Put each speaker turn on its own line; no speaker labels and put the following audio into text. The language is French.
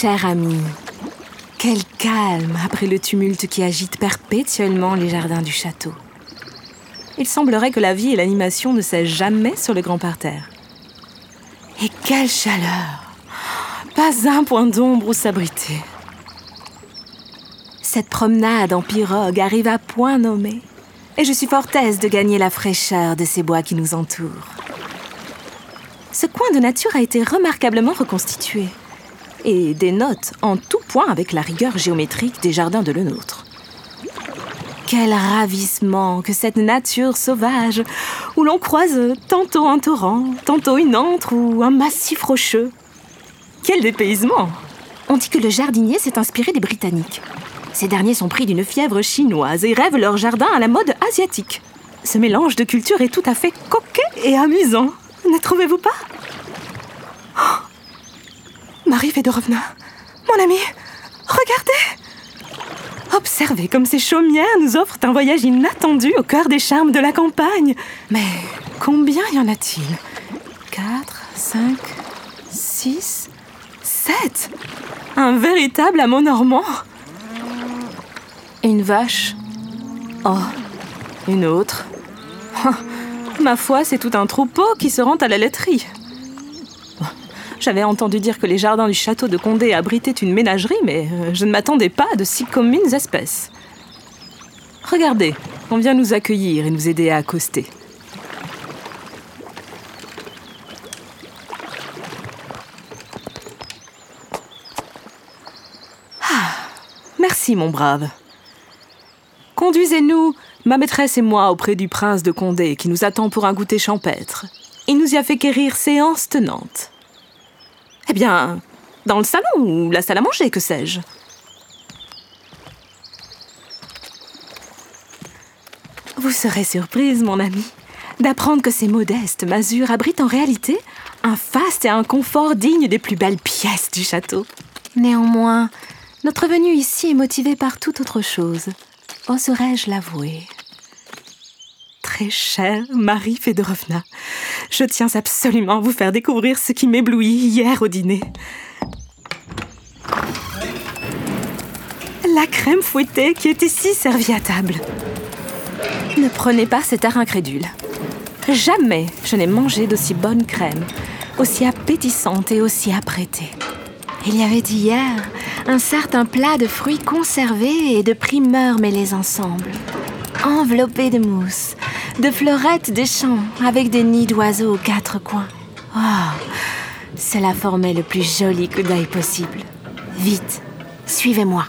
cher ami. Quel calme après le tumulte qui agite perpétuellement les jardins du château. Il semblerait que la vie et l'animation ne cessent jamais sur le grand parterre. Et quelle chaleur Pas un point d'ombre où s'abriter. Cette promenade en pirogue arrive à point nommé, et je suis fort aise de gagner la fraîcheur de ces bois qui nous entourent. Ce coin de nature a été remarquablement reconstitué et dénote en tout point avec la rigueur géométrique des jardins de le nôtre. Quel ravissement que cette nature sauvage où l'on croise tantôt un torrent, tantôt une antre ou un massif rocheux. Quel dépaysement On dit que le jardinier s'est inspiré des Britanniques. Ces derniers sont pris d'une fièvre chinoise et rêvent leur jardin à la mode asiatique. Ce mélange de culture est tout à fait coquet et amusant. Ne trouvez-vous pas? Marie Fedorovna, mon amie, regardez. Observez comme ces chaumières nous offrent un voyage inattendu au cœur des charmes de la campagne. Mais combien y en a-t-il? Quatre, cinq, six, sept. Un véritable amont normand. Une vache. Oh, une autre. Ma foi, c'est tout un troupeau qui se rend à la laiterie. J'avais entendu dire que les jardins du château de Condé abritaient une ménagerie, mais euh, je ne m'attendais pas à de si communes espèces. Regardez, on vient nous accueillir et nous aider à accoster. Ah, merci, mon brave. Conduisez-nous, ma maîtresse et moi, auprès du prince de Condé qui nous attend pour un goûter champêtre. Il nous y a fait quérir séance tenante. Eh bien, dans le salon ou la salle à manger, que sais-je? Vous serez surprise, mon ami, d'apprendre que ces modestes masures abritent en réalité un faste et un confort dignes des plus belles pièces du château. Néanmoins, notre venue ici est motivée par toute autre chose. Oserais-je l'avouer? Très chère Marie Fedorovna, je tiens absolument à vous faire découvrir ce qui m'éblouit hier au dîner. La crème fouettée qui est ici servie à table. Ne prenez pas cet air incrédule. Jamais je n'ai mangé d'aussi bonne crème, aussi appétissante et aussi apprêtée. Il y avait hier un certain plat de fruits conservés et de primeurs mêlés ensemble, enveloppés de mousse, de fleurettes des champs avec des nids d'oiseaux aux quatre coins. Oh, cela formait le plus joli coup d'œil possible. Vite, suivez-moi.